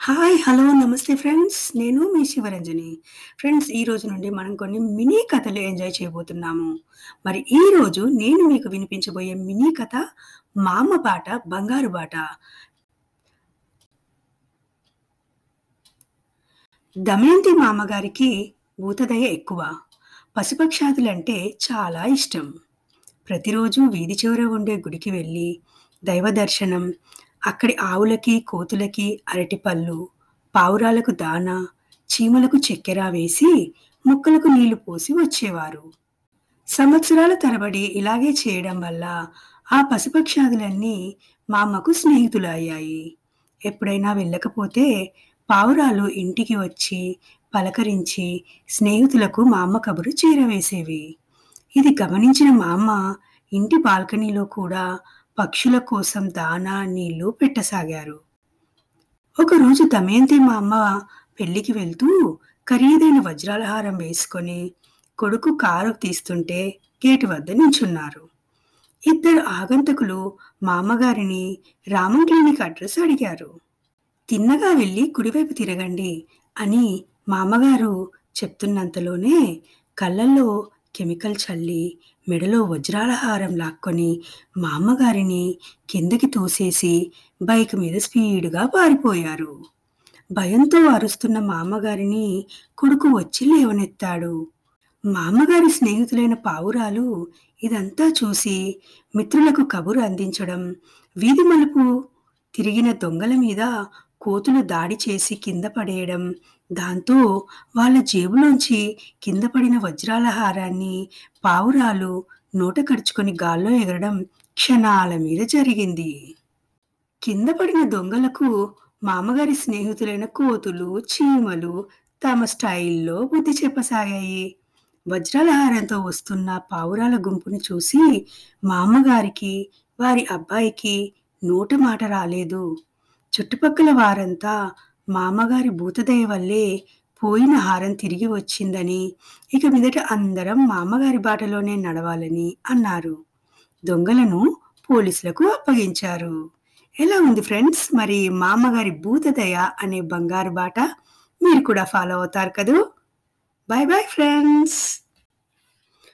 Hi! Hello! నమస్తే friends. నేను మీ Sivaranjani. Friends ఈ రోజు నుండి మనం కొన్ని మినీ కథలు ఎంజాయ్ చేయబోతున్నాము. మరి ఈరోజు నేను మీకు వినిపించబోయే మినీ కథ మామ పాట బాట బంగారు బాట'. దమయంతి మామగారికి భూతదయ ఎక్కువ. పశుపక్షాదులంటే చాలా ఇష్టం. ప్రతిరోజూ వీధి చివర ఉండే గుడికి వెళ్ళి దైవ దర్శనం, అక్కడి ఆవులకి, కోతులకి అరటిపళ్ళు, పావురాలకు దానా, చీమలకు చక్కెర వేసి మొక్కలకు నీళ్ళు పోసి వచ్చేవారు. సంవత్సరాల తరబడి ఇలాగే చేయడం వల్ల ఆ పశుపక్షాదులన్నీ మా అమ్మకు స్నేహితులయ్యాయి. ఎప్పుడైనా వెళ్ళకపోతే పావురాలు ఇంటికి వచ్చి పలకరించి స్నేహితులకు మా అమ్మ కబురు చేరవేసేవి. ఇది గమనించిన మా అమ్మ ఇంటి బాల్కనీలో కూడా పక్షుల కోసం దానా, నీళ్ళు పెట్టసాగారు. ఒకరోజు దమయంతి మా అమ్మ పెళ్ళికి వెళ్తూ ఖరీదైన వజ్రాలహారం వేసుకొని కొడుకు కారు తీస్తుంటే గేటు వద్ద నించున్నారు. ఇద్దరు ఆగంతకులు మా అమ్మగారిని రామం క్లినిక్ అడ్రస్ అడిగారు. తిన్నగా వెళ్ళి కుడివైపు తిరగండి అని మా అమ్మగారు చెప్తున్నంతలోనే కళ్ళల్లో కెమికల్ చల్లి మెడలో వజ్రాల హారం లాక్కొని మా అమ్మగారిని కిందకి తోసేసి బైక్ మీద స్పీడ్గా పారిపోయారు. భయంతో అరుస్తున్న మా అమ్మగారిని కొడుకు వచ్చి లేవనెత్తాడు. మా అమ్మగారి స్నేహితులైన పావురాలు ఇదంతా చూసి మిత్రులకు కబురు అందించడం, వీధి మలుపు తిరిగిన దొంగల మీద కోతులు దాడి చేసి కింద పడేయడం, దాంతో వాళ్ళ జేబులోంచి కింద పడిన వజ్రాల హారాన్ని పావురాలు నోట కరుచుకొని గాల్లో ఎగరడం క్షణాల మీద జరిగింది. కింద పడిన దొంగలకు మామగారి స్నేహితులైన కోతులు, చీమలు తమ స్టైల్లో బుద్ధి చెప్పసాగాయి. వజ్రాల హారంతో వస్తున్న పావురాల గుంపును చూసి మా అమ్మగారికి, వారి అబ్బాయికి నోట మాట రాలేదు. చుట్టుపక్కల వారంతా మా అమ్మగారి భూతదయ వల్లే పోయిన హారం తిరిగి వచ్చిందని, ఇక మీదట అందరం మామగారి బాటలోనే నడవాలని అన్నారు. దొంగలను పోలీసులకు అప్పగించారు. ఎలా ఉంది ఫ్రెండ్స్ మరి మా అమ్మగారి భూతదయ అనే బంగారు బాట? మీరు కూడా ఫాలో అవుతారు కదూ! Bye bye friends.